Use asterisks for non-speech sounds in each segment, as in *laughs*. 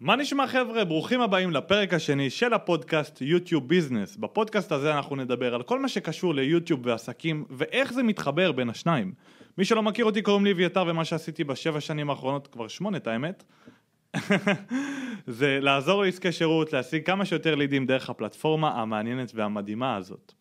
מה נשמע חבר'ה? ברוכים הבאים לפרק השני של הפודקאסט יוטיוב ביזנס. בפודקאסט הזה אנחנו נדבר על כל מה שקשור ליוטיוב ועסקים ואיך זה מתחבר בין השניים. מי שלא מכיר אותי קוראים לי אביתר ומה שעשיתי בשבע שנים האחרונות, כבר שמונה את האמת, *laughs* זה לעזור לעסקי שירות להשיג כמה שיותר לידים דרך הפלטפורמה המעניינת והמדהימה הזאת.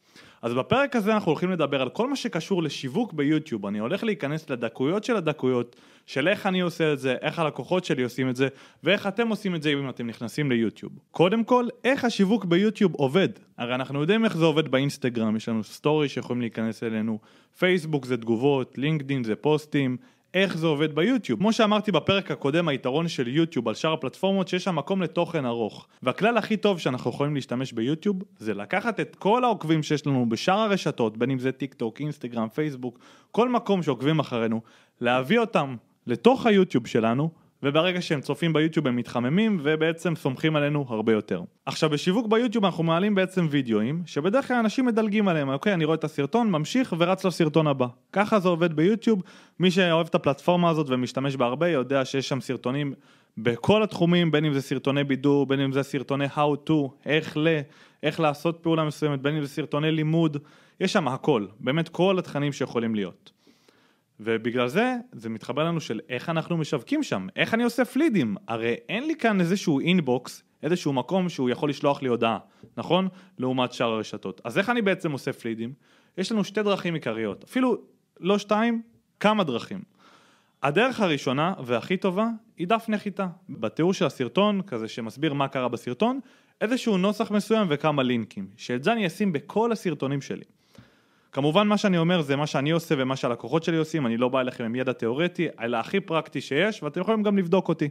אז בפרק הזה אנחנו הולכים לדבר על כל מה שקשור לשיווק ביוטיוב, אני הולך להיכנס לדקויות של הדקויות, של איך אני עושה את זה, איך הלקוחות שלי עושים את זה, ואיך אתם עושים את זה אם אתם נכנסים ליוטיוב. קודם כל, איך השיווק ביוטיוב עובד. הרי אנחנו יודעים איך זה עובד באינסטגרם, יש לנו סטורי שיכולים להיכנס אלינו, פייסבוק זה תגובות, לינקדאין זה פוסטים, איך זה עובד ביוטיוב. כמו שאמרתי בפרק הקודם, היתרון של יוטיוב על שאר הפלטפורמות שיש שם מקום לתוכן ארוך. והכלל הכי טוב שאנחנו יכולים להשתמש ביוטיוב זה לקחת את כל העוקבים שיש לנו בשאר הרשתות, בין אם זה טיק טוק, אינסטגרם, פייסבוק, כל מקום שעוקבים אחרינו, להביא אותם לתוך היוטיוב שלנו וברגע שהם צופים ביוטיוב הם מתחממים ובעצם סומכים עלינו הרבה יותר. עכשיו בשיווק ביוטיוב אנחנו מעלים בעצם וידאוים שבדרך כלל אנשים מדלגים עליהם, אוקיי אני רואה את הסרטון, ממשיך ורץ לסרטון הבא. ככה זה עובד ביוטיוב, מי שאוהב את הפלטפורמה הזאת ומשתמש בה הרבה יודע שיש שם סרטונים בכל התחומים, בין אם זה סרטוני בידור, בין אם זה סרטוני how to, איך ל, איך לעשות פעולה מסוימת, בין אם זה סרטוני לימוד, יש שם הכל, באמת כל התכנים שיכולים להיות. ובגלל זה, זה מתחבר לנו של איך אנחנו משווקים שם, איך אני עושה פלידים, הרי אין לי כאן איזשהו אינבוקס, איזשהו מקום שהוא יכול לשלוח לי הודעה, נכון? לעומת שאר הרשתות. אז איך אני בעצם עושה פלידים? יש לנו שתי דרכים עיקריות, אפילו לא שתיים, כמה דרכים. הדרך הראשונה והכי טובה היא דף נחיתה. בתיאור של הסרטון, כזה שמסביר מה קרה בסרטון, איזשהו נוסח מסוים וכמה לינקים, שאת זה אני אשים בכל הסרטונים שלי. כמובן מה שאני אומר זה מה שאני עושה ומה שהלקוחות שלי עושים, אני לא בא אליכם עם ידע תיאורטי, אלא הכי פרקטי שיש ואתם יכולים גם לבדוק אותי.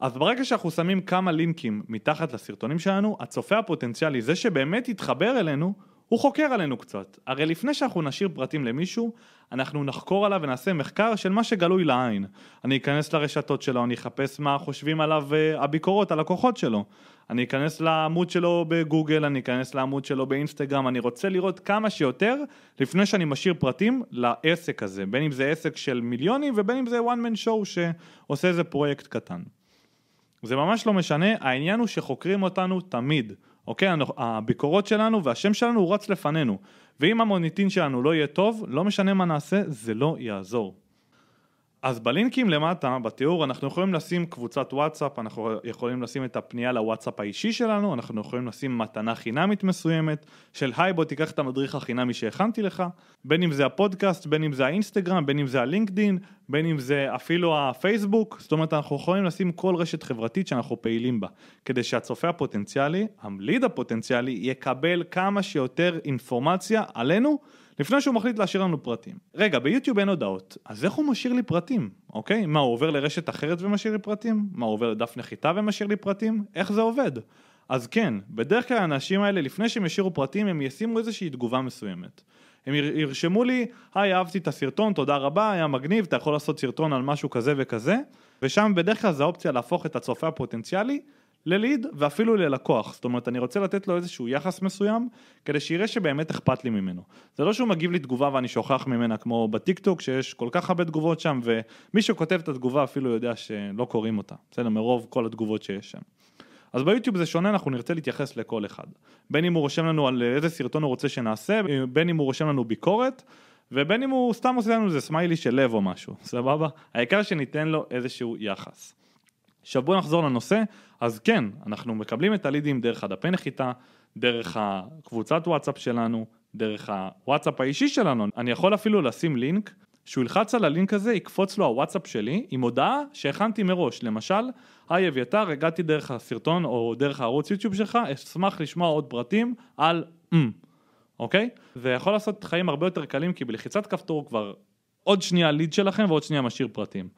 אז ברגע שאנחנו שמים כמה לינקים מתחת לסרטונים שלנו, הצופה הפוטנציאלי, זה שבאמת יתחבר אלינו, הוא חוקר עלינו קצת. הרי לפני שאנחנו נשאיר פרטים למישהו, אנחנו נחקור עליו ונעשה מחקר של מה שגלוי לעין. אני אכנס לרשתות שלו, אני אחפש מה חושבים עליו אה, הביקורות, הלקוחות שלו. אני אכנס לעמוד שלו בגוגל, אני אכנס לעמוד שלו באינסטגרם, אני רוצה לראות כמה שיותר לפני שאני משאיר פרטים לעסק הזה, בין אם זה עסק של מיליונים ובין אם זה one man show שעושה איזה פרויקט קטן. זה ממש לא משנה, העניין הוא שחוקרים אותנו תמיד, אוקיי? הביקורות שלנו והשם שלנו הוא רץ לפנינו, ואם המוניטין שלנו לא יהיה טוב, לא משנה מה נעשה, זה לא יעזור. אז בלינקים למטה, בתיאור, אנחנו יכולים לשים קבוצת וואטסאפ, אנחנו יכולים לשים את הפנייה לוואטסאפ האישי שלנו, אנחנו יכולים לשים מתנה חינמית מסוימת, של היי בוא תיקח את המדריך החינמי שהכנתי לך, בין אם זה הפודקאסט, בין אם זה האינסטגרם, בין אם זה הלינקדין, בין אם זה אפילו הפייסבוק, זאת אומרת אנחנו יכולים לשים כל רשת חברתית שאנחנו פעילים בה, כדי שהצופה הפוטנציאלי, המליד הפוטנציאלי, יקבל כמה שיותר אינפורמציה עלינו לפני שהוא מחליט להשאיר לנו פרטים. רגע, ביוטיוב אין הודעות, אז איך הוא משאיר לי פרטים, אוקיי? מה, הוא עובר לרשת אחרת ומשאיר לי פרטים? מה, הוא עובר לדף נחיתה ומשאיר לי פרטים? איך זה עובד? אז כן, בדרך כלל האנשים האלה, לפני שהם ישאירו פרטים, הם ישימו איזושהי תגובה מסוימת. הם ירשמו לי, היי, אהבתי את הסרטון, תודה רבה, היה מגניב, אתה יכול לעשות סרטון על משהו כזה וכזה, ושם בדרך כלל זה האופציה להפוך את הצופה הפוטנציאלי לליד ואפילו ללקוח, זאת אומרת אני רוצה לתת לו איזשהו יחס מסוים כדי שיראה שבאמת אכפת לי ממנו. זה לא שהוא מגיב לי תגובה ואני שוכח ממנה כמו בטיק טוק שיש כל כך הרבה תגובות שם ומי שכותב את התגובה אפילו יודע שלא קוראים אותה, בסדר, מרוב כל התגובות שיש שם. אז ביוטיוב זה שונה, אנחנו נרצה להתייחס לכל אחד. בין אם הוא רושם לנו על איזה סרטון הוא רוצה שנעשה, בין אם הוא רושם לנו ביקורת ובין אם הוא סתם עושה לנו איזה סמיילי של לב או משהו, סבבה? העיקר שניתן לו איזשהו יחס. עכשיו בואו נחזור לנושא, אז כן, אנחנו מקבלים את הלידים דרך הדפי נחיתה, דרך הקבוצת וואטסאפ שלנו, דרך הוואטסאפ האישי שלנו, אני יכול אפילו לשים לינק, שהוא ילחץ על הלינק הזה, יקפוץ לו הוואטסאפ שלי עם הודעה שהכנתי מראש, למשל, היי אביתר, הגעתי דרך הסרטון או דרך הערוץ יוטיוב שלך, אשמח לשמוע עוד פרטים על אמ, אוקיי? זה יכול לעשות חיים הרבה יותר קלים כי בלחיצת כפתור כבר עוד שנייה ליד שלכם ועוד שנייה משאיר פרטים.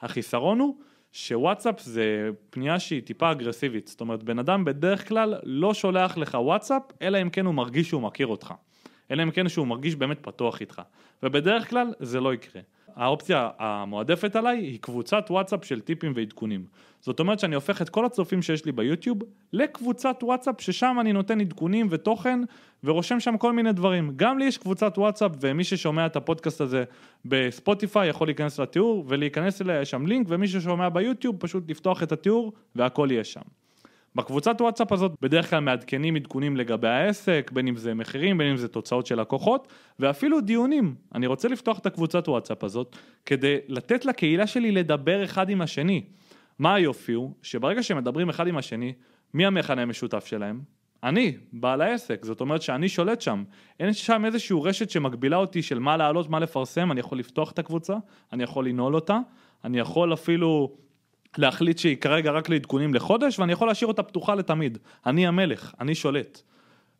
החיסרון הוא שוואטסאפ זה פנייה שהיא טיפה אגרסיבית, זאת אומרת בן אדם בדרך כלל לא שולח לך וואטסאפ אלא אם כן הוא מרגיש שהוא מכיר אותך, אלא אם כן שהוא מרגיש באמת פתוח איתך, ובדרך כלל זה לא יקרה. האופציה המועדפת עליי היא קבוצת וואטסאפ של טיפים ועדכונים. זאת אומרת שאני הופך את כל הצופים שיש לי ביוטיוב לקבוצת וואטסאפ ששם אני נותן עדכונים ותוכן ורושם שם כל מיני דברים. גם לי יש קבוצת וואטסאפ ומי ששומע את הפודקאסט הזה בספוטיפיי יכול להיכנס לתיאור ולהיכנס אליה, יש שם לינק ומי ששומע ביוטיוב פשוט לפתוח את התיאור והכל יהיה שם. בקבוצת וואטסאפ הזאת בדרך כלל מעדכנים עדכונים לגבי העסק, בין אם זה מחירים, בין אם זה תוצאות של לקוחות, ואפילו דיונים. אני רוצה לפתוח את הקבוצת וואטסאפ הזאת כדי לתת לקהילה שלי לדבר אחד עם השני. מה היופי הוא? שברגע שהם מדברים אחד עם השני, מי המכנה המשותף שלהם? אני, בעל העסק, זאת אומרת שאני שולט שם. אין שם איזושהי רשת שמגבילה אותי של מה לעלות, מה לפרסם, אני יכול לפתוח את הקבוצה, אני יכול לנעול אותה, אני יכול אפילו להחליט שהיא כרגע רק לעדכונים לחודש, ואני יכול להשאיר אותה פתוחה לתמיד. אני המלך, אני שולט.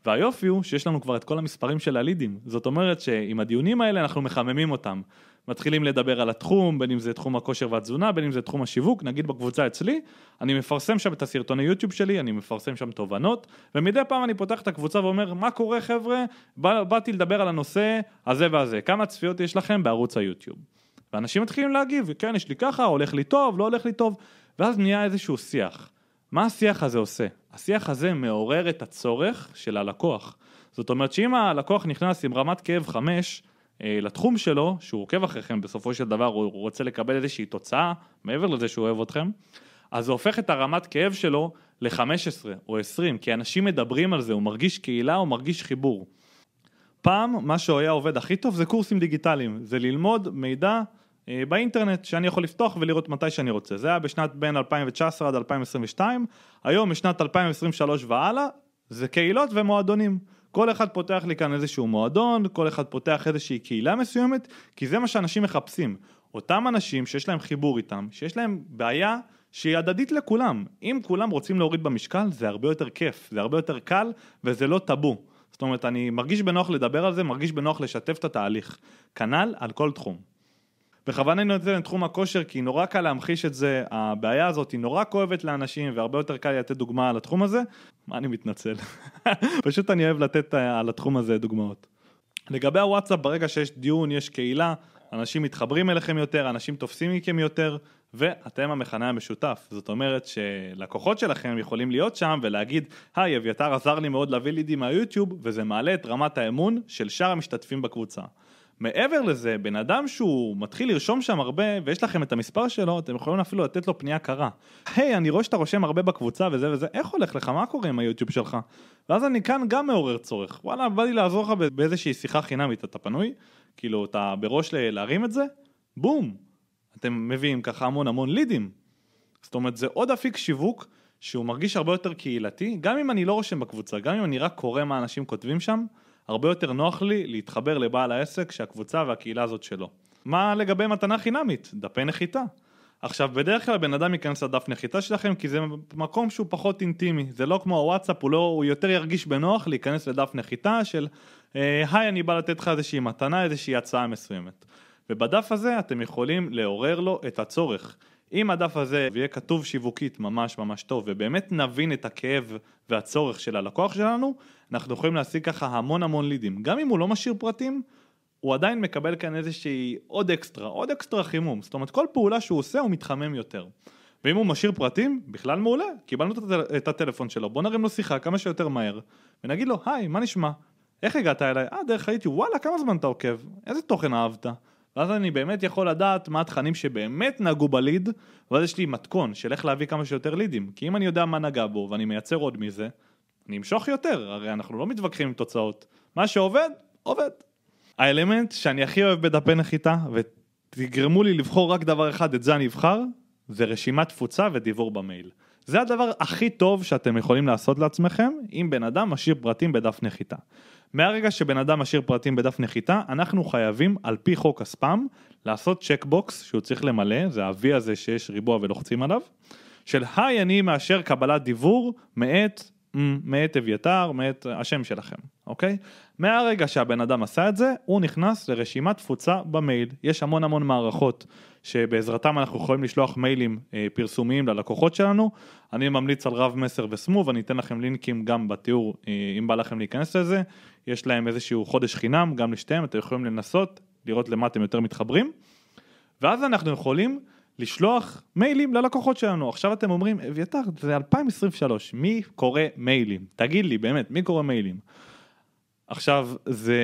והיופי הוא שיש לנו כבר את כל המספרים של הלידים. זאת אומרת שעם הדיונים האלה אנחנו מחממים אותם. מתחילים לדבר על התחום, בין אם זה תחום הכושר והתזונה, בין אם זה תחום השיווק, נגיד בקבוצה אצלי, אני מפרסם שם את הסרטוני יוטיוב שלי, אני מפרסם שם תובנות, ומדי פעם אני פותח את הקבוצה ואומר, מה קורה חבר'ה, בא, באתי לדבר על הנושא הזה והזה, כמה צפיות יש לכם בערוץ היוטיוב. ואנשים מתחילים להגיב, כן, יש לי ככה, הולך לי טוב, לא הולך לי טוב, ואז נהיה איזשהו שיח. מה השיח הזה עושה? השיח הזה מעורר את הצורך של הלקוח. זאת אומרת שאם הלקוח נכנס עם רמת כאב 5 אה, לתחום שלו, שהוא עוקב אחריכם, בסופו של דבר הוא רוצה לקבל איזושהי תוצאה, מעבר לזה שהוא אוהב אתכם, אז זה הופך את הרמת כאב שלו ל-15 או 20, כי אנשים מדברים על זה, הוא מרגיש קהילה, הוא מרגיש חיבור. פעם, מה שהיה עובד הכי טוב זה קורסים דיגיטליים, זה ללמוד מידע באינטרנט שאני יכול לפתוח ולראות מתי שאני רוצה. זה היה בשנת בין 2019 עד 2022, היום משנת 2023 והלאה זה קהילות ומועדונים. כל אחד פותח לי כאן איזשהו מועדון, כל אחד פותח איזושהי קהילה מסוימת, כי זה מה שאנשים מחפשים. אותם אנשים שיש להם חיבור איתם, שיש להם בעיה שהיא הדדית לכולם. אם כולם רוצים להוריד במשקל, זה הרבה יותר כיף, זה הרבה יותר קל וזה לא טאבו. זאת אומרת, אני מרגיש בנוח לדבר על זה, מרגיש בנוח לשתף את התהליך. כנ"ל על כל תחום. בכוונה אני נותן את תחום הכושר כי נורא קל להמחיש את זה, הבעיה הזאת היא נורא כואבת לאנשים והרבה יותר קל לתת דוגמה על התחום הזה, מה אני מתנצל, *laughs* פשוט אני אוהב לתת אה, על התחום הזה דוגמאות. לגבי הוואטסאפ, ברגע שיש דיון, יש קהילה, אנשים מתחברים אליכם יותר, אנשים תופסים מכם יותר, ואתם המכנה המשותף. זאת אומרת שלקוחות שלכם יכולים להיות שם ולהגיד, היי, אביתר עזר לי מאוד להביא לידים מהיוטיוב, וזה מעלה את רמת האמון של שאר המשתתפים בקבוצה. מעבר לזה, בן אדם שהוא מתחיל לרשום שם הרבה ויש לכם את המספר שלו, אתם יכולים אפילו לתת לו פנייה קרה. היי, hey, אני רואה שאתה רושם הרבה בקבוצה וזה וזה, איך הולך לך? מה קורה עם היוטיוב שלך? ואז אני כאן גם מעורר צורך. וואלה, בא לי לעזור לך באיזושהי שיחה חינמית, אתה פנוי? כאילו, אתה בראש להרים את זה? בום! אתם מביאים ככה המון המון לידים. זאת אומרת, זה עוד אפיק שיווק שהוא מרגיש הרבה יותר קהילתי, גם אם אני לא רושם בקבוצה, גם אם אני רק קורא מה אנשים כותבים שם, הרבה יותר נוח לי להתחבר לבעל העסק שהקבוצה והקהילה הזאת שלו. מה לגבי מתנה חינמית? דפי נחיתה. עכשיו בדרך כלל בן אדם ייכנס לדף נחיתה שלכם כי זה מקום שהוא פחות אינטימי, זה לא כמו הוואטסאפ, הוא, לא, הוא יותר ירגיש בנוח להיכנס לדף נחיתה של אה, היי אני בא לתת לך איזושהי מתנה, איזושהי הצעה מסוימת. ובדף הזה אתם יכולים לעורר לו את הצורך. אם הדף הזה יהיה כתוב שיווקית ממש ממש טוב ובאמת נבין את הכאב והצורך של הלקוח שלנו, אנחנו יכולים להשיג ככה המון המון לידים. גם אם הוא לא משאיר פרטים, הוא עדיין מקבל כאן איזושהי עוד אקסטרה, עוד אקסטרה חימום. זאת אומרת כל פעולה שהוא עושה הוא מתחמם יותר. ואם הוא משאיר פרטים, בכלל מעולה, קיבלנו את הטלפון שלו, בוא נרים לו שיחה כמה שיותר מהר, ונגיד לו, היי, מה נשמע? איך הגעת אליי? אה, דרך היוטיוב, וואלה, כמה זמן אתה עוקב? איזה תוכן אהבת? ואז אני באמת יכול לדעת מה התכנים שבאמת נגעו בליד, ואז יש לי מתכון של איך להביא כמה שיותר לידים. כי אם אני יודע מה נגע בו ואני מייצר עוד מזה, אני אמשוך יותר, הרי אנחנו לא מתווכחים עם תוצאות. מה שעובד, עובד. האלמנט שאני הכי אוהב בדפי נחיתה, ותגרמו לי לבחור רק דבר אחד, את זה אני אבחר, זה רשימת תפוצה ודיבור במייל. זה הדבר הכי טוב שאתם יכולים לעשות לעצמכם אם בן אדם משאיר פרטים בדף נחיתה. מהרגע שבן אדם משאיר פרטים בדף נחיתה, אנחנו חייבים על פי חוק הספאם לעשות צ'קבוקס שהוא צריך למלא, זה ה-V הזה שיש ריבוע ולוחצים עליו, של היי אני מאשר קבלת דיבור מאת מאת אביתר, מאת השם שלכם, אוקיי? מהרגע שהבן אדם עשה את זה, הוא נכנס לרשימת תפוצה במייל. יש המון המון מערכות שבעזרתם אנחנו יכולים לשלוח מיילים אה, פרסומיים ללקוחות שלנו. אני ממליץ על רב מסר וסמוב, אני אתן לכם לינקים גם בתיאור אה, אם בא לכם להיכנס לזה. יש להם איזשהו חודש חינם, גם לשתיהם, אתם יכולים לנסות, לראות למה אתם יותר מתחברים. ואז אנחנו יכולים לשלוח מיילים ללקוחות שלנו. עכשיו אתם אומרים, אביתר, זה 2023, מי קורא מיילים? תגיד לי, באמת, מי קורא מיילים? עכשיו, זה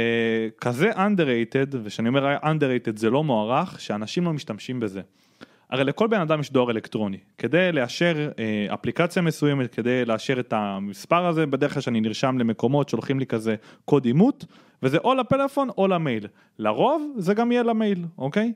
כזה underrated, וכשאני אומר underrated זה לא מוערך, שאנשים לא משתמשים בזה. הרי לכל בן אדם יש דואר אלקטרוני. כדי לאשר אה, אפליקציה מסוימת, כדי לאשר את המספר הזה, בדרך כלל שאני נרשם למקומות שולחים לי כזה קוד אימות, וזה או לפלאפון או למייל. לרוב זה גם יהיה למייל, אוקיי?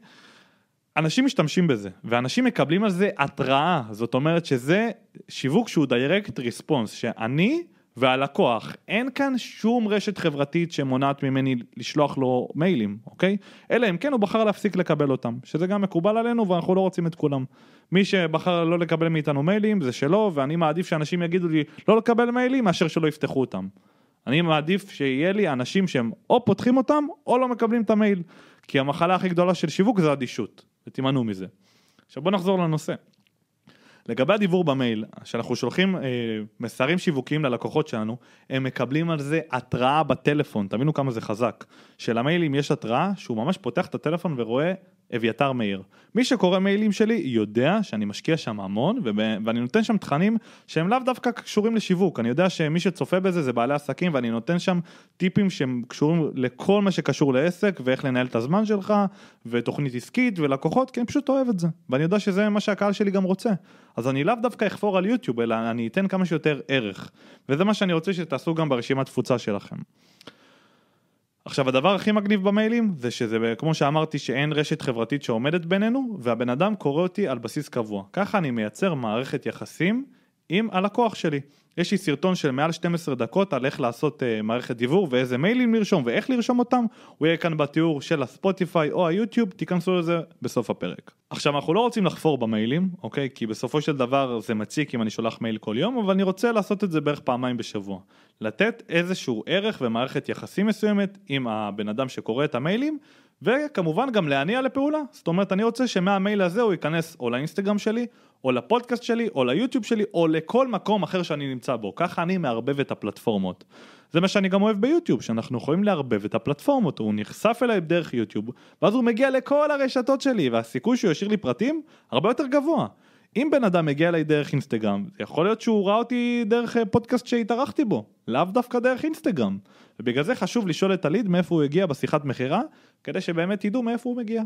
אנשים משתמשים בזה, ואנשים מקבלים על זה התראה, זאת אומרת שזה שיווק שהוא direct response, שאני והלקוח, אין כאן שום רשת חברתית שמונעת ממני לשלוח לו מיילים, אוקיי? אלא אם כן הוא בחר להפסיק לקבל אותם, שזה גם מקובל עלינו ואנחנו לא רוצים את כולם. מי שבחר לא לקבל מאיתנו מיילים זה שלו, ואני מעדיף שאנשים יגידו לי לא לקבל מיילים מאשר שלא יפתחו אותם. אני מעדיף שיהיה לי אנשים שהם או פותחים אותם או לא מקבלים את המייל, כי המחלה הכי גדולה של שיווק זה אדישות, ותימנעו מזה. עכשיו בוא נחזור לנושא. לגבי הדיבור במייל, שאנחנו שולחים אה, מסרים שיווקיים ללקוחות שלנו, הם מקבלים על זה התראה בטלפון, תבינו כמה זה חזק. שלמיילים יש התראה שהוא ממש פותח את הטלפון ורואה אביתר מאיר. מי שקורא מיילים שלי יודע שאני משקיע שם המון ואני נותן שם תכנים שהם לאו דווקא קשורים לשיווק. אני יודע שמי שצופה בזה זה בעלי עסקים ואני נותן שם טיפים שהם קשורים לכל מה שקשור לעסק ואיך לנהל את הזמן שלך ותוכנית עסקית ולקוחות כי אני פשוט אוהב את זה ואני יודע שזה מה שהקהל שלי גם רוצה. אז אני לאו דווקא אחפור על יוטיוב אלא אני אתן כמה שיותר ערך וזה מה שאני רוצה שתעשו גם ברשימת תפוצה שלכם. עכשיו הדבר הכי מגניב במיילים זה שזה כמו שאמרתי שאין רשת חברתית שעומדת בינינו והבן אדם קורא אותי על בסיס קבוע. ככה אני מייצר מערכת יחסים עם הלקוח שלי. יש לי סרטון של מעל 12 דקות על איך לעשות uh, מערכת דיבור ואיזה מיילים לרשום ואיך לרשום אותם. הוא יהיה כאן בתיאור של הספוטיפיי או היוטיוב תיכנסו לזה בסוף הפרק. עכשיו אנחנו לא רוצים לחפור במיילים אוקיי? כי בסופו של דבר זה מציק אם אני שולח מייל כל יום אבל אני רוצה לעשות את זה בערך פעמיים בשבוע. לתת איזשהו ערך ומערכת יחסים מסוימת עם הבן אדם שקורא את המיילים וכמובן גם להניע לפעולה, זאת אומרת אני רוצה שמהמייל הזה הוא ייכנס או לאינסטגרם שלי, או לפודקאסט שלי, או ליוטיוב שלי, או לכל מקום אחר שאני נמצא בו, ככה אני מערבב את הפלטפורמות. זה מה שאני גם אוהב ביוטיוב, שאנחנו יכולים לערבב את הפלטפורמות, הוא נחשף אליי דרך יוטיוב, ואז הוא מגיע לכל הרשתות שלי, והסיכוי שהוא ישאיר לי פרטים הרבה יותר גבוה. אם בן אדם מגיע אליי דרך אינסטגרם, יכול להיות שהוא ראה אותי דרך אה, פודקאסט שהתארחתי בו, לאו דווקא דרך אינסטגרם. ובגלל זה חשוב לשאול את הליד מאיפה הוא הגיע בשיחת מכירה, כדי שבאמת ידעו מאיפה הוא מגיע.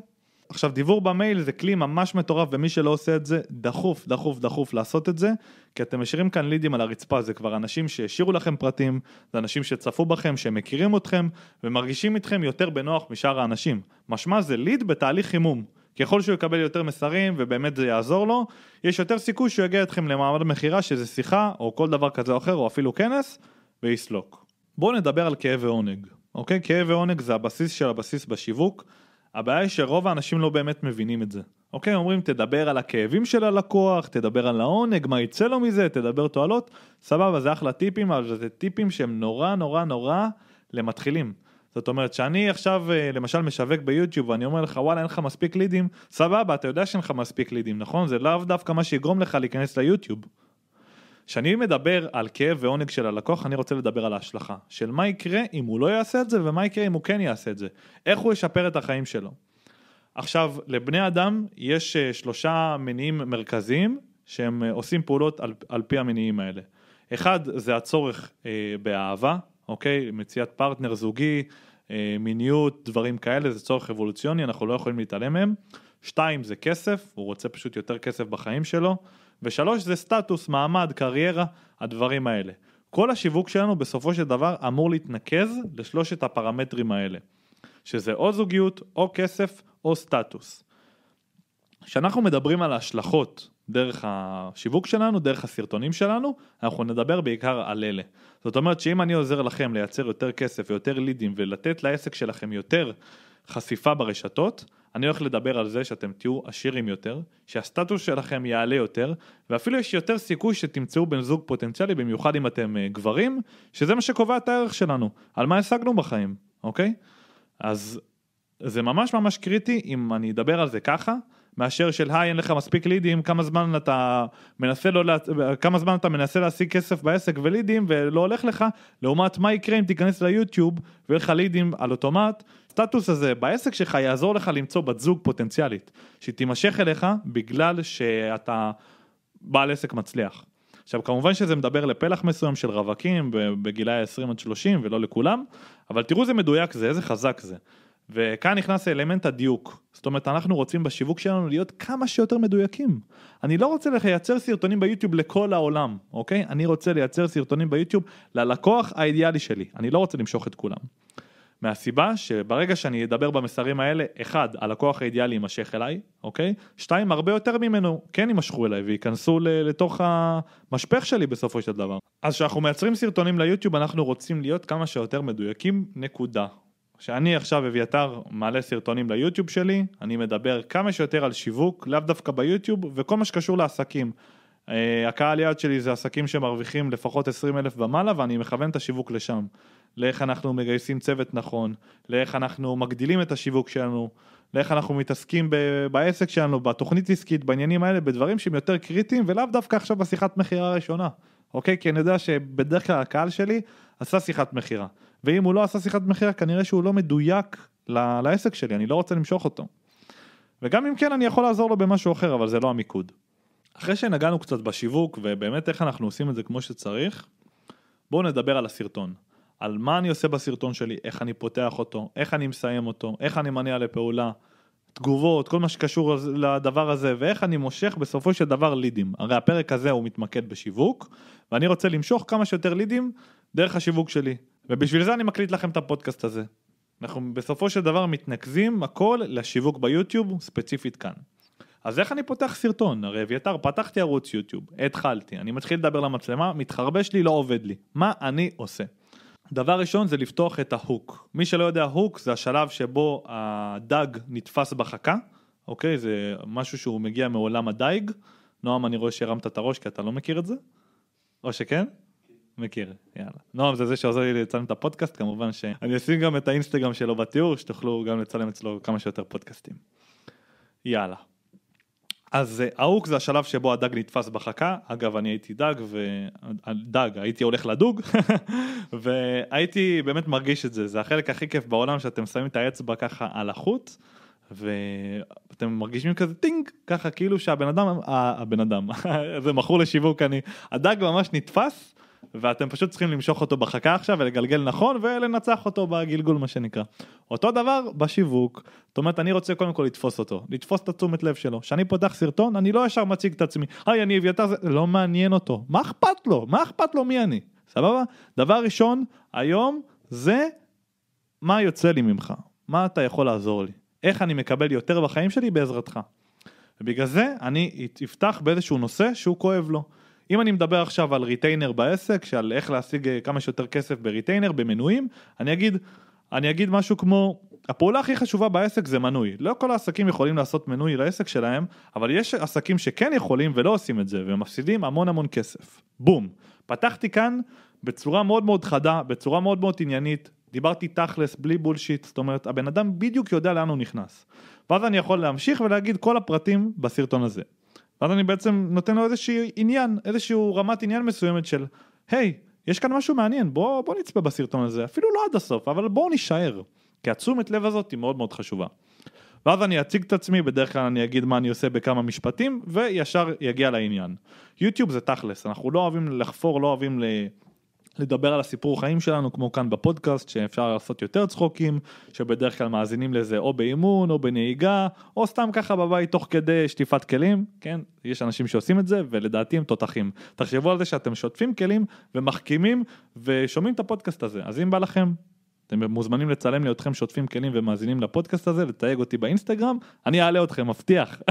עכשיו דיבור במייל זה כלי ממש מטורף ומי שלא עושה את זה דחוף דחוף דחוף לעשות את זה כי אתם משאירים כאן לידים על הרצפה. זה כבר אנשים שהשאירו לכם פרטים זה אנשים שצפו בכם שהם מכירים אתכם ומרגישים איתכם יותר בנוח משאר האנשים. משמע זה ליד בתהליך חימום. ככל שהוא יקבל יותר מסרים ובאמת זה יעזור לו יש יותר סיכוי שהוא יגיע אתכם למעמד מכירה שזה שיחה או כל דבר כזה או אחר או אפילו כנס ויסלוק. בואו נדבר על כאב ועונג אוקיי? כאב ועונג זה הבסיס של הבסיס בשיווק הבעיה היא שרוב האנשים לא באמת מבינים את זה. אוקיי, אומרים תדבר על הכאבים של הלקוח, תדבר על העונג, מה יצא לו מזה, תדבר תועלות, סבבה, זה אחלה טיפים, אבל זה טיפים שהם נורא נורא נורא למתחילים. זאת אומרת שאני עכשיו אה, למשל משווק ביוטיוב ואני אומר לך וואלה אין לך מספיק לידים, סבבה, אתה יודע שאין לך מספיק לידים, נכון? זה לאו דווקא מה שיגרום לך להיכנס ליוטיוב. כשאני מדבר על כאב ועונג של הלקוח, אני רוצה לדבר על ההשלכה. של מה יקרה אם הוא לא יעשה את זה, ומה יקרה אם הוא כן יעשה את זה. איך הוא ישפר את החיים שלו. עכשיו, לבני אדם יש אה, שלושה מניעים מרכזיים שהם אה, עושים פעולות על, על פי המניעים האלה. אחד זה הצורך אה, באהבה, אוקיי? מציאת פרטנר זוגי, אה, מיניות, דברים כאלה, זה צורך אבולוציוני, אנחנו לא יכולים להתעלם מהם. שתיים זה כסף, הוא רוצה פשוט יותר כסף בחיים שלו. ושלוש זה סטטוס, מעמד, קריירה, הדברים האלה. כל השיווק שלנו בסופו של דבר אמור להתנקז לשלושת הפרמטרים האלה, שזה או זוגיות, או כסף, או סטטוס. כשאנחנו מדברים על ההשלכות דרך השיווק שלנו, דרך הסרטונים שלנו, אנחנו נדבר בעיקר על אלה. זאת אומרת שאם אני עוזר לכם לייצר יותר כסף ויותר לידים ולתת לעסק שלכם יותר חשיפה ברשתות, אני הולך לדבר על זה שאתם תהיו עשירים יותר, שהסטטוס שלכם יעלה יותר, ואפילו יש יותר סיכוי שתמצאו בן זוג פוטנציאלי, במיוחד אם אתם אה, גברים, שזה מה שקובע את הערך שלנו, על מה השגנו בחיים, אוקיי? אז זה ממש ממש קריטי אם אני אדבר על זה ככה, מאשר של היי אין לך מספיק לידים, כמה זמן אתה מנסה לא, כמה זמן אתה מנסה להשיג כסף בעסק ולידים ולא הולך לך, לעומת מה יקרה אם תיכנס ליוטיוב ויהיה לך לידים על אוטומט, הסטטוס הזה בעסק שלך יעזור לך למצוא בת זוג פוטנציאלית, שתימשך אליך בגלל שאתה בעל עסק מצליח. עכשיו כמובן שזה מדבר לפלח מסוים של רווקים בגילאי 20 עד 30 ולא לכולם, אבל תראו איזה מדויק זה, איזה חזק זה. וכאן נכנס האלמנט הדיוק, זאת אומרת אנחנו רוצים בשיווק שלנו להיות כמה שיותר מדויקים. אני לא רוצה לייצר סרטונים ביוטיוב לכל העולם, אוקיי? אני רוצה לייצר סרטונים ביוטיוב ללקוח האידיאלי שלי, אני לא רוצה למשוך את כולם. מהסיבה שברגע שאני אדבר במסרים האלה, אחד, הלקוח האידיאלי יימשך אליי, אוקיי? שתיים, הרבה יותר ממנו כן יימשכו אליי וייכנסו לתוך המשפך שלי בסופו של דבר. אז כשאנחנו מייצרים סרטונים ליוטיוב אנחנו רוצים להיות כמה שיותר מדויקים, נקודה. כשאני עכשיו אביתר מעלה סרטונים ליוטיוב שלי, אני מדבר כמה שיותר על שיווק, לאו דווקא ביוטיוב, וכל מה שקשור לעסקים. Uh, הקהל יעד שלי זה עסקים שמרוויחים לפחות 20 אלף ומעלה ואני מכוון את השיווק לשם. לאיך אנחנו מגייסים צוות נכון, לאיך אנחנו מגדילים את השיווק שלנו, לאיך אנחנו מתעסקים ב- בעסק שלנו, בתוכנית עסקית, בעניינים האלה, בדברים שהם יותר קריטיים ולאו דווקא עכשיו בשיחת מכירה הראשונה, אוקיי? כי אני יודע שבדרך כלל הקהל שלי עשה שיחת מכירה, ואם הוא לא עשה שיחת מכירה כנראה שהוא לא מדויק לעסק שלי, אני לא רוצה למשוך אותו. וגם אם כן אני יכול לעזור לו במשהו אחר, אבל זה לא המיקוד. אחרי שנגענו קצת בשיווק ובאמת איך אנחנו עושים את זה כמו שצריך, בואו נדבר על הסרטון. על מה אני עושה בסרטון שלי, איך אני פותח אותו, איך אני מסיים אותו, איך אני מניע לפעולה, תגובות, כל מה שקשור לדבר הזה, ואיך אני מושך בסופו של דבר לידים. הרי הפרק הזה הוא מתמקד בשיווק, ואני רוצה למשוך כמה שיותר לידים דרך השיווק שלי. ובשביל זה אני מקליט לכם את הפודקאסט הזה. אנחנו בסופו של דבר מתנקזים הכל לשיווק ביוטיוב, ספציפית כאן. אז איך אני פותח סרטון? הרי אביתר, פתחתי ערוץ יוטיוב, התחלתי, אני מתחיל לדבר למצלמה, מתחרבש לי, לא עובד לי. מה אני עושה? דבר ראשון זה לפתוח את ההוק. מי שלא יודע, הוק זה השלב שבו הדג נתפס בחכה, אוקיי? זה משהו שהוא מגיע מעולם הדייג. נועם, אני רואה שהרמת את הראש כי אתה לא מכיר את זה? או שכן? מכיר, יאללה. נועם זה זה שעוזר לי לצלם את הפודקאסט, כמובן שאני אשים גם את האינסטגרם שלו בתיאור, שתוכלו גם לצלם אצלו כמה שיותר פודקאסטים. יאללה. אז אהוק זה השלב שבו הדג נתפס בחכה, אגב אני הייתי דג ודג, הייתי הולך לדוג *laughs* והייתי באמת מרגיש את זה, זה החלק הכי כיף בעולם שאתם שמים את האצבע ככה על החוט ואתם מרגישים כזה טינג ככה כאילו שהבן אדם, הבן אדם, *laughs* זה מכור לשיווק אני, הדג ממש נתפס ואתם פשוט צריכים למשוך אותו בחכה עכשיו ולגלגל נכון ולנצח אותו בגלגול מה שנקרא. אותו דבר בשיווק, זאת אומרת אני רוצה קודם כל לתפוס אותו, לתפוס את התשומת לב שלו. כשאני פותח סרטון אני לא ישר מציג את עצמי, היי אני אביתר זה לא מעניין אותו, מה אכפת לו? מה אכפת לו מי אני? סבבה? דבר ראשון היום זה מה יוצא לי ממך, מה אתה יכול לעזור לי, איך אני מקבל יותר בחיים שלי בעזרתך. ובגלל זה אני אפתח באיזשהו נושא שהוא כואב לו. אם אני מדבר עכשיו על retainer בעסק, שעל איך להשיג אה, כמה שיותר כסף ב retainer, במנויים, אני אגיד, אני אגיד משהו כמו, הפעולה הכי חשובה בעסק זה מנוי. לא כל העסקים יכולים לעשות מנוי לעסק שלהם, אבל יש עסקים שכן יכולים ולא עושים את זה, ומפסידים המון המון כסף. בום. פתחתי כאן בצורה מאוד מאוד חדה, בצורה מאוד מאוד עניינית, דיברתי תכלס, בלי בולשיט, זאת אומרת, הבן אדם בדיוק יודע לאן הוא נכנס. ואז אני יכול להמשיך ולהגיד כל הפרטים בסרטון הזה. ואז אני בעצם נותן לו איזשהו עניין, איזשהו רמת עניין מסוימת של היי, hey, יש כאן משהו מעניין, בוא, בוא נצפה בסרטון הזה, אפילו לא עד הסוף, אבל בואו נישאר, כי התשומת לב הזאת היא מאוד מאוד חשובה. ואז אני אציג את עצמי, בדרך כלל אני אגיד מה אני עושה בכמה משפטים, וישר יגיע לעניין. יוטיוב זה תכלס, אנחנו לא אוהבים לחפור, לא אוהבים ל... לדבר על הסיפור חיים שלנו כמו כאן בפודקאסט שאפשר לעשות יותר צחוקים שבדרך כלל מאזינים לזה או באימון או בנהיגה או סתם ככה בבית תוך כדי שטיפת כלים כן? יש אנשים שעושים את זה ולדעתי הם תותחים. תחשבו על זה שאתם שוטפים כלים ומחכימים ושומעים את הפודקאסט הזה. אז אם בא לכם אתם מוזמנים לצלם לי אתכם שוטפים כלים ומאזינים לפודקאסט הזה, לתייג אותי באינסטגרם, אני אעלה אתכם, מבטיח.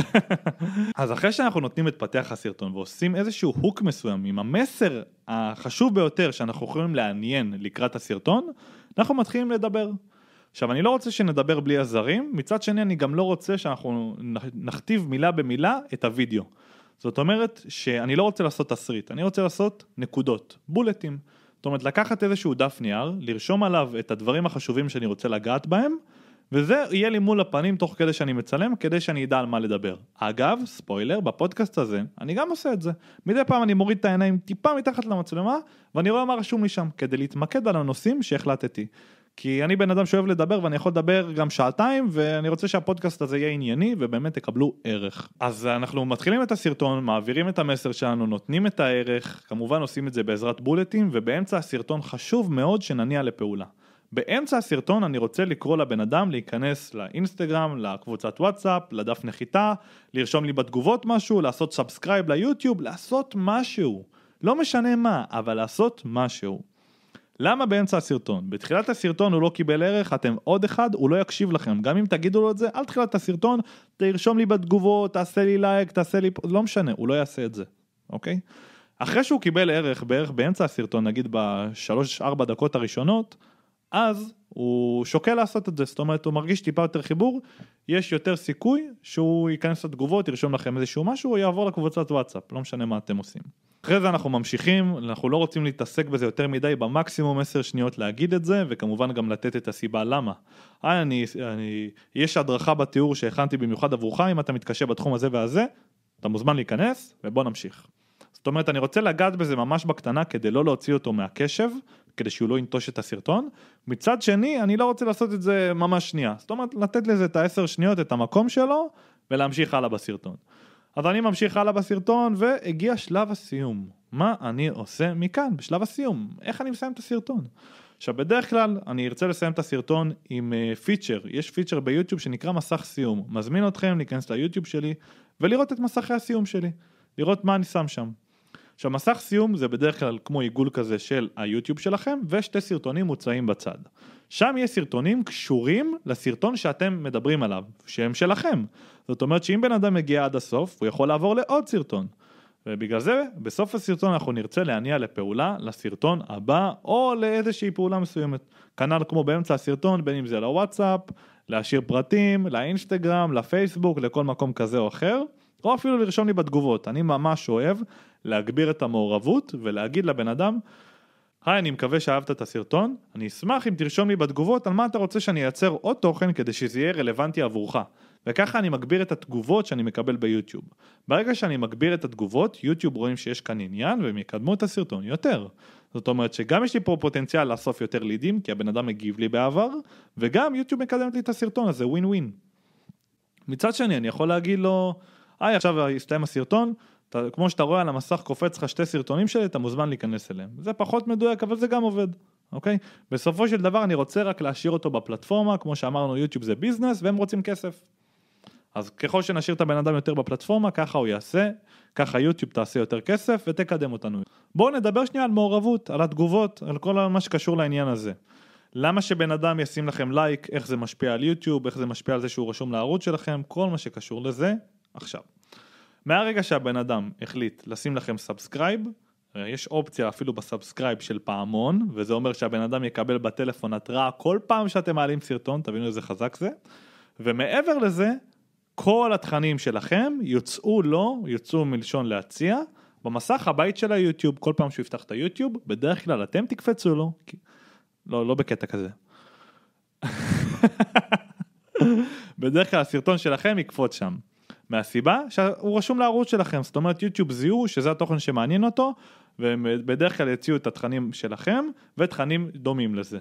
*laughs* אז אחרי שאנחנו נותנים את פתח הסרטון ועושים איזשהו הוק מסוים עם המסר החשוב ביותר שאנחנו יכולים לעניין לקראת הסרטון, אנחנו מתחילים לדבר. עכשיו אני לא רוצה שנדבר בלי עזרים, מצד שני אני גם לא רוצה שאנחנו נכתיב מילה במילה את הוידאו. זאת אומרת שאני לא רוצה לעשות תסריט, אני רוצה לעשות נקודות, בולטים. זאת אומרת לקחת איזשהו דף נייר, לרשום עליו את הדברים החשובים שאני רוצה לגעת בהם וזה יהיה לי מול הפנים תוך כדי שאני מצלם, כדי שאני אדע על מה לדבר. אגב, ספוילר, בפודקאסט הזה, אני גם עושה את זה. מדי פעם אני מוריד את העיניים טיפה מתחת למצלמה, ואני רואה מה רשום לי שם, כדי להתמקד על הנושאים שהחלטתי. כי אני בן אדם שאוהב לדבר ואני יכול לדבר גם שעתיים ואני רוצה שהפודקאסט הזה יהיה ענייני ובאמת תקבלו ערך. אז אנחנו מתחילים את הסרטון, מעבירים את המסר שלנו, נותנים את הערך, כמובן עושים את זה בעזרת בולטים ובאמצע הסרטון חשוב מאוד שנניע לפעולה. באמצע הסרטון אני רוצה לקרוא לבן אדם להיכנס לאינסטגרם, לקבוצת וואטסאפ, לדף נחיתה, לרשום לי בתגובות משהו, לעשות subscribe ליוטיוב, לעשות משהו. לא משנה מה, אבל לעשות משהו. למה באמצע הסרטון? בתחילת הסרטון הוא לא קיבל ערך, אתם עוד אחד, הוא לא יקשיב לכם. גם אם תגידו לו את זה, אל תחילת הסרטון, תרשום לי בתגובות, תעשה לי לייק, תעשה לי... לא משנה, הוא לא יעשה את זה, אוקיי? אחרי שהוא קיבל ערך בערך באמצע הסרטון, נגיד בשלוש ארבע דקות הראשונות, אז הוא שוקל לעשות את זה, זאת אומרת הוא מרגיש טיפה יותר חיבור, יש יותר סיכוי שהוא ייכנס לתגובות, ירשום לכם איזשהו משהו, או יעבור לקבוצת וואטסאפ, לא משנה מה אתם עושים. אחרי זה אנחנו ממשיכים, אנחנו לא רוצים להתעסק בזה יותר מדי, במקסימום 10 שניות להגיד את זה, וכמובן גם לתת את הסיבה למה. היי, אני, אני, יש הדרכה בתיאור שהכנתי במיוחד עבורך, אם אתה מתקשה בתחום הזה והזה, אתה מוזמן להיכנס, ובוא נמשיך. זאת אומרת, אני רוצה לגעת בזה ממש בקטנה כדי לא להוציא אותו מהקשב, כדי שהוא לא ינטוש את הסרטון. מצד שני, אני לא רוצה לעשות את זה ממש שנייה. זאת אומרת, לתת לזה את העשר שניות, את המקום שלו, ולהמשיך הלאה בסרטון. אז אני ממשיך הלאה בסרטון, והגיע שלב הסיום. מה אני עושה מכאן, בשלב הסיום? איך אני מסיים את הסרטון? עכשיו בדרך כלל אני ארצה לסיים את הסרטון עם פיצ'ר, uh, יש פיצ'ר ביוטיוב שנקרא מסך סיום, מזמין אתכם להיכנס ליוטיוב שלי ולראות את מסכי הסיום שלי, לראות מה אני שם שם. עכשיו מסך סיום זה בדרך כלל כמו עיגול כזה של היוטיוב שלכם ושתי סרטונים מוצאים בצד. שם יש סרטונים קשורים לסרטון שאתם מדברים עליו, שהם שלכם. זאת אומרת שאם בן אדם מגיע עד הסוף הוא יכול לעבור לעוד סרטון. ובגלל זה בסוף הסרטון אנחנו נרצה להניע לפעולה לסרטון הבא או לאיזושהי פעולה מסוימת. כנ"ל כמו באמצע הסרטון בין אם זה לוואטסאפ, להשאיר פרטים, לאינסטגרם, לפייסבוק, לכל מקום כזה או אחר. או אפילו לרשום לי בתגובות, אני ממש אוהב להגביר את המעורבות ולהגיד לבן אדם היי אני מקווה שאהבת את הסרטון, אני אשמח אם תרשום לי בתגובות על מה אתה רוצה שאני אייצר עוד תוכן כדי שזה יהיה רלוונטי עבורך וככה אני מגביר את התגובות שאני מקבל ביוטיוב. ברגע שאני מגביר את התגובות, יוטיוב רואים שיש כאן עניין והם יקדמו את הסרטון יותר. זאת אומרת שגם יש לי פה פוטנציאל לאסוף יותר לידים כי הבן אדם מגיב לי בעבר וגם יוטיוב מקדמת לי את הסרטון הזה ווין ווין. מצד שני אני יכול להגיד לו היי עכשיו הסתיים הסרטון, אתה, כמו שאתה רואה על המסך קופץ לך שתי סרטונים שלי, אתה מוזמן להיכנס אליהם. זה פחות מדויק אבל זה גם עובד, אוקיי? בסופו של דבר אני רוצה רק להשאיר אותו בפלטפורמה, כמו שאמרנו יוטיוב זה ביזנס והם רוצים כסף. אז ככל שנשאיר את הבן אדם יותר בפלטפורמה, ככה הוא יעשה, ככה יוטיוב תעשה יותר כסף ותקדם אותנו. בואו נדבר שנייה על מעורבות, על התגובות, על כל מה שקשור לעניין הזה. למה שבן אדם ישים לכם לייק, איך זה משפיע על יוטיוב, איך זה משפיע על זה שהוא רשום לערוץ שלכם, כל מה שקשור לזה, עכשיו. מהרגע שהבן אדם החליט לשים לכם subscribe, יש אופציה אפילו ב subscribe של פעמון, וזה אומר שהבן אדם יקבל בטלפון התראה כל פעם שאתם מעלים סרטון, תבינו איזה חזק זה, ומעבר לזה, כל התכנים שלכם יוצאו לו, יוצאו מלשון להציע, במסך הבית של היוטיוב, כל פעם שהוא יפתח את היוטיוב, בדרך כלל אתם תקפצו לו. לא, לא בקטע כזה. *laughs* בדרך כלל הסרטון שלכם יקפוץ שם. מהסיבה שהוא רשום לערוץ שלכם, זאת אומרת יוטיוב זיהו שזה התוכן שמעניין אותו והם בדרך כלל יציעו את התכנים שלכם ותכנים דומים לזה.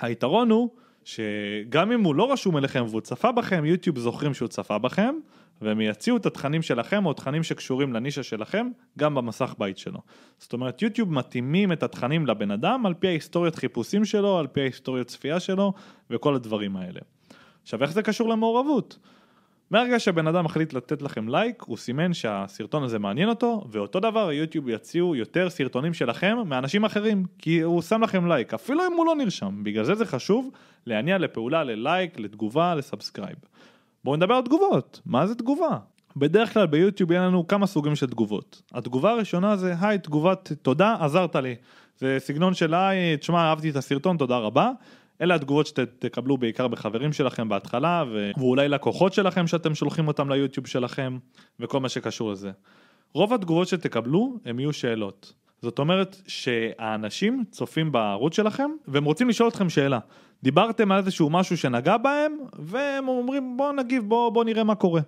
היתרון הוא שגם אם הוא לא רשום אליכם והוא צפה בכם, יוטיוב זוכרים שהוא צפה בכם והם יציעו את התכנים שלכם או תכנים שקשורים לנישה שלכם גם במסך בית שלו. זאת אומרת יוטיוב מתאימים את התכנים לבן אדם על פי ההיסטוריית חיפושים שלו, על פי ההיסטוריית צפייה שלו וכל הדברים האלה. עכשיו איך זה קשור למעורבות? מהרגע שבן אדם מחליט לתת לכם לייק, הוא סימן שהסרטון הזה מעניין אותו, ואותו דבר היוטיוב יציעו יותר סרטונים שלכם מאנשים אחרים, כי הוא שם לכם לייק, אפילו אם הוא לא נרשם, בגלל זה זה חשוב להניע לפעולה, ללייק, לתגובה, ל subscribe. בואו נדבר על תגובות, מה זה תגובה? בדרך כלל ביוטיוב יהיה לנו כמה סוגים של תגובות. התגובה הראשונה זה היי תגובת תודה עזרת לי. זה סגנון של היי תשמע אהבתי את הסרטון תודה רבה. אלה התגובות שתקבלו בעיקר בחברים שלכם בהתחלה ו... ואולי לקוחות שלכם שאתם שולחים אותם ליוטיוב שלכם וכל מה שקשור לזה. רוב התגובות שתקבלו הם יהיו שאלות. זאת אומרת שהאנשים צופים בערוץ שלכם והם רוצים לשאול אתכם שאלה. דיברתם על איזשהו משהו שנגע בהם והם אומרים בוא נגיב בוא, בוא נראה מה קורה.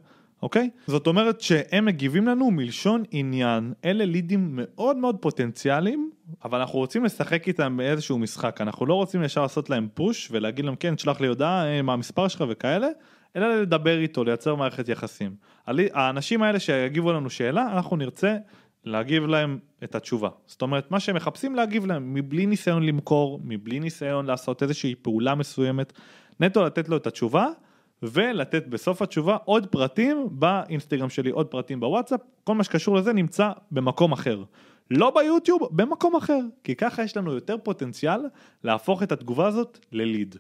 אוקיי? זאת אומרת שהם מגיבים לנו מלשון עניין, אלה לידים מאוד מאוד פוטנציאליים, אבל אנחנו רוצים לשחק איתם באיזשהו משחק, אנחנו לא רוצים ישר לעשות להם פוש ולהגיד להם כן, תשלח לי הודעה, אה, מה המספר שלך וכאלה, אלא לדבר איתו, לייצר מערכת יחסים. האנשים האלה שיגיבו לנו שאלה, אנחנו נרצה להגיב להם את התשובה. זאת אומרת, מה שהם מחפשים להגיב להם, מבלי ניסיון למכור, מבלי ניסיון לעשות איזושהי פעולה מסוימת, נטו לתת לו את התשובה. ולתת בסוף התשובה עוד פרטים באינסטגרם שלי, עוד פרטים בוואטסאפ, כל מה שקשור לזה נמצא במקום אחר. לא ביוטיוב, במקום אחר, כי ככה יש לנו יותר פוטנציאל להפוך את התגובה הזאת לליד.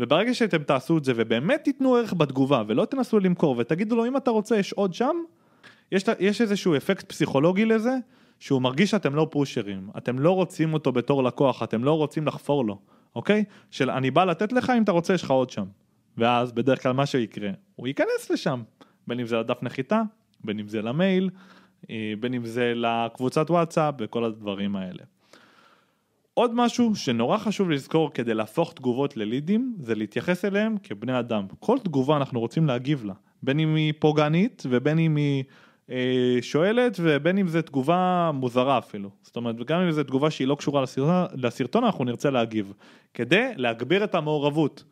וברגע שאתם תעשו את זה ובאמת תיתנו ערך בתגובה ולא תנסו למכור ותגידו לו אם אתה רוצה יש עוד שם, יש, יש איזשהו אפקט פסיכולוגי לזה שהוא מרגיש שאתם לא פושרים, אתם לא רוצים אותו בתור לקוח, אתם לא רוצים לחפור לו, אוקיי? של אני בא לתת לך אם אתה רוצה יש לך עוד שם. ואז בדרך כלל מה שיקרה, הוא ייכנס לשם, בין אם זה לדף נחיתה, בין אם זה למייל, אה, בין אם זה לקבוצת וואטסאפ וכל הדברים האלה. עוד משהו שנורא חשוב לזכור כדי להפוך תגובות ללידים זה להתייחס אליהם כבני אדם. כל תגובה אנחנו רוצים להגיב לה, בין אם היא פוגענית ובין אם היא אה, שואלת ובין אם זו תגובה מוזרה אפילו. זאת אומרת, וגם אם זו תגובה שהיא לא קשורה לסרטון, לסרטון אנחנו נרצה להגיב, כדי להגביר את המעורבות.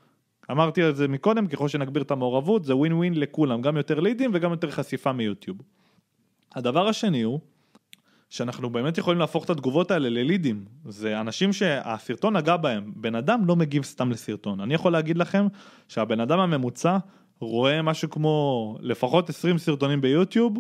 אמרתי את זה מקודם, ככל שנגביר את המעורבות זה ווין ווין לכולם, גם יותר לידים וגם יותר חשיפה מיוטיוב. הדבר השני הוא שאנחנו באמת יכולים להפוך את התגובות האלה ללידים, זה אנשים שהסרטון נגע בהם, בן אדם לא מגיב סתם לסרטון, אני יכול להגיד לכם שהבן אדם הממוצע רואה משהו כמו לפחות 20 סרטונים ביוטיוב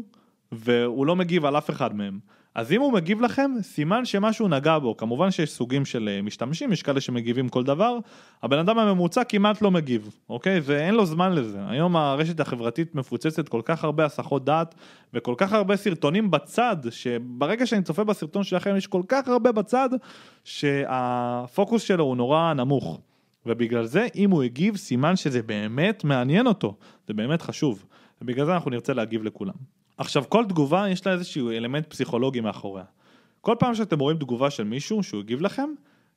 והוא לא מגיב על אף אחד מהם. אז אם הוא מגיב לכם, סימן שמשהו נגע בו. כמובן שיש סוגים של אה, משתמשים, יש כאלה שמגיבים כל דבר. הבן אדם הממוצע כמעט לא מגיב, אוקיי? ואין לו זמן לזה. היום הרשת החברתית מפוצצת כל כך הרבה הסחות דעת וכל כך הרבה סרטונים בצד, שברגע שאני צופה בסרטון שלכם יש כל כך הרבה בצד, שהפוקוס שלו הוא נורא נמוך. ובגלל זה אם הוא הגיב סימן שזה באמת מעניין אותו, זה באמת חשוב. ובגלל זה אנחנו נרצה להגיב לכולם. עכשיו כל תגובה יש לה איזשהו אלמנט פסיכולוגי מאחוריה. כל פעם שאתם רואים תגובה של מישהו שהוא הגיב לכם,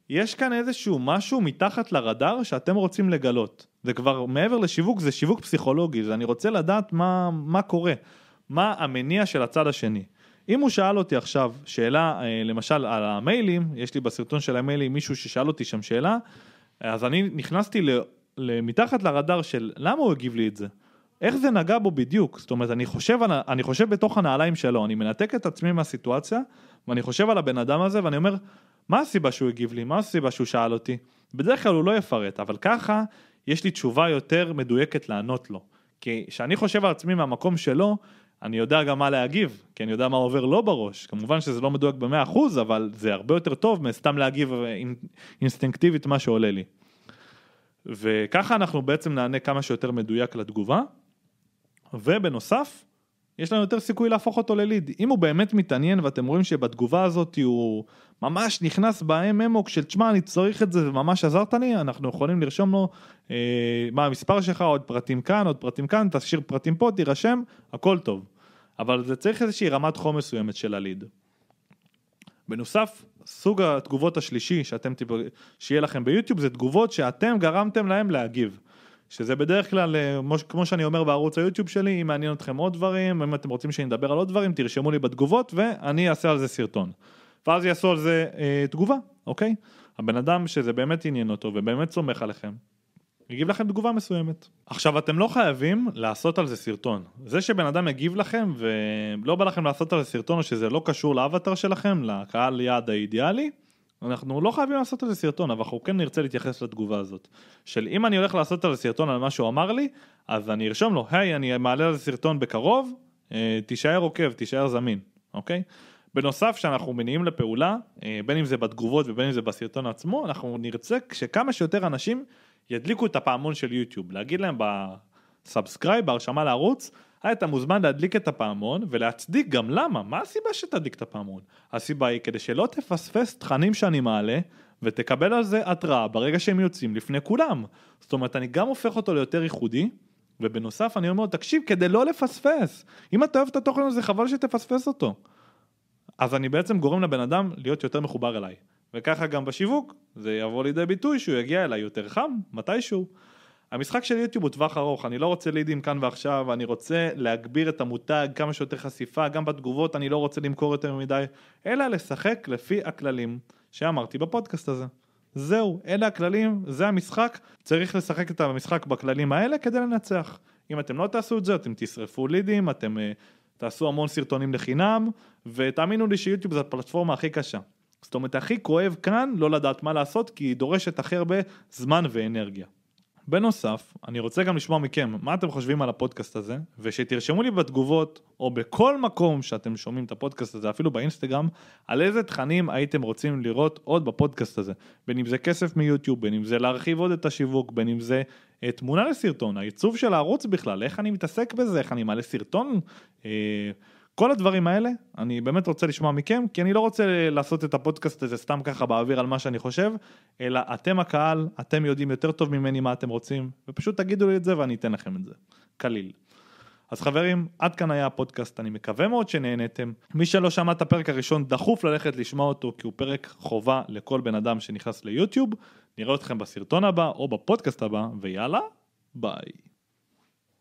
יש כאן איזשהו משהו מתחת לרדאר שאתם רוצים לגלות. זה כבר מעבר לשיווק, זה שיווק פסיכולוגי, זה אני רוצה לדעת מה, מה קורה, מה המניע של הצד השני. אם הוא שאל אותי עכשיו שאלה, אה, למשל על המיילים, יש לי בסרטון של המיילים מישהו ששאל אותי שם שאלה, אז אני נכנסתי מתחת לרדאר של למה הוא הגיב לי את זה. איך זה נגע בו בדיוק? זאת אומרת, אני חושב, אני חושב בתוך הנעליים שלו, אני מנתק את עצמי מהסיטואציה, ואני חושב על הבן אדם הזה, ואני אומר, מה הסיבה שהוא הגיב לי? מה הסיבה שהוא שאל אותי? בדרך כלל הוא לא יפרט, אבל ככה יש לי תשובה יותר מדויקת לענות לו. כי כשאני חושב על עצמי מהמקום שלו, אני יודע גם מה להגיב, כי אני יודע מה עובר לו בראש. כמובן שזה לא מדויק במאה אחוז, אבל זה הרבה יותר טוב מסתם להגיב אינסטינקטיבית מה שעולה לי. וככה אנחנו בעצם נענה כמה שיותר מדויק לתגובה. ובנוסף, יש לנו יותר סיכוי להפוך אותו לליד. אם הוא באמת מתעניין ואתם רואים שבתגובה הזאת הוא ממש נכנס ב-MMO של תשמע אני צריך את זה וממש עזרת לי, אנחנו יכולים לרשום לו אה, מה המספר שלך, עוד פרטים כאן, עוד פרטים כאן, תשאיר פרטים פה, תירשם, הכל טוב. אבל זה צריך איזושהי רמת חום מסוימת של הליד. בנוסף, סוג התגובות השלישי שאתם, שיהיה לכם ביוטיוב זה תגובות שאתם גרמתם להם להגיב. שזה בדרך כלל, אה, כמו שאני אומר בערוץ היוטיוב שלי, אם מעניין אתכם עוד דברים, אם אתם רוצים שאני אדבר על עוד דברים, תרשמו לי בתגובות ואני אעשה על זה סרטון. ואז יעשו על זה אה, תגובה, אוקיי? הבן אדם שזה באמת עניין אותו ובאמת סומך עליכם, יגיב לכם תגובה מסוימת. עכשיו אתם לא חייבים לעשות על זה סרטון. זה שבן אדם יגיב לכם ולא בא לכם לעשות על זה סרטון או שזה לא קשור לאבטר שלכם, לקהל יעד האידיאלי, אנחנו לא חייבים לעשות על זה סרטון, אבל אנחנו כן נרצה להתייחס לתגובה הזאת. של אם אני הולך לעשות על זה סרטון על מה שהוא אמר לי, אז אני ארשום לו, היי, אני מעלה על זה סרטון בקרוב, אה, תישאר עוקב, תישאר זמין, אוקיי? בנוסף, כשאנחנו מניעים לפעולה, אה, בין אם זה בתגובות ובין אם זה בסרטון עצמו, אנחנו נרצה שכמה שיותר אנשים ידליקו את הפעמון של יוטיוב, להגיד להם ב subscribe, בהרשמה לערוץ, אתה מוזמן להדליק את הפעמון ולהצדיק גם למה, מה הסיבה שתדליק את הפעמון? הסיבה היא כדי שלא תפספס תכנים שאני מעלה ותקבל על זה התראה ברגע שהם יוצאים לפני כולם. זאת אומרת, אני גם הופך אותו ליותר ייחודי, ובנוסף אני אומר, תקשיב, כדי לא לפספס, אם אתה אוהב את התוכן הזה, חבל שתפספס אותו. אז אני בעצם גורם לבן אדם להיות יותר מחובר אליי. וככה גם בשיווק, זה יבוא לידי ביטוי שהוא יגיע אליי יותר חם, מתישהו. המשחק של יוטיוב הוא טווח ארוך, אני לא רוצה לידים כאן ועכשיו, אני רוצה להגביר את המותג, כמה שיותר חשיפה, גם בתגובות אני לא רוצה למכור יותר מדי, אלא לשחק לפי הכללים שאמרתי בפודקאסט הזה. זהו, אלה הכללים, זה המשחק, צריך לשחק את המשחק בכללים האלה כדי לנצח. אם אתם לא תעשו את זה, אתם תשרפו לידים, אתם uh, תעשו המון סרטונים לחינם, ותאמינו לי שיוטיוב זה הפלטפורמה הכי קשה. זאת אומרת, הכי כואב כאן לא לדעת מה לעשות, כי היא דורשת הכי הרבה זמן ואנרגיה. בנוסף, אני רוצה גם לשמוע מכם מה אתם חושבים על הפודקאסט הזה, ושתרשמו לי בתגובות, או בכל מקום שאתם שומעים את הפודקאסט הזה, אפילו באינסטגרם, על איזה תכנים הייתם רוצים לראות עוד בפודקאסט הזה. בין אם זה כסף מיוטיוב, בין אם זה להרחיב עוד את השיווק, בין אם זה אה, תמונה לסרטון, העיצוב של הערוץ בכלל, איך אני מתעסק בזה, איך אני מעלה סרטון. אה, כל הדברים האלה, אני באמת רוצה לשמוע מכם, כי אני לא רוצה לעשות את הפודקאסט הזה סתם ככה באוויר על מה שאני חושב, אלא אתם הקהל, אתם יודעים יותר טוב ממני מה אתם רוצים, ופשוט תגידו לי את זה ואני אתן לכם את זה. קליל. אז חברים, עד כאן היה הפודקאסט, אני מקווה מאוד שנהנתם. מי שלא שמע את הפרק הראשון, דחוף ללכת לשמוע אותו, כי הוא פרק חובה לכל בן אדם שנכנס ליוטיוב. נראה אתכם בסרטון הבא או בפודקאסט הבא, ויאללה, ביי.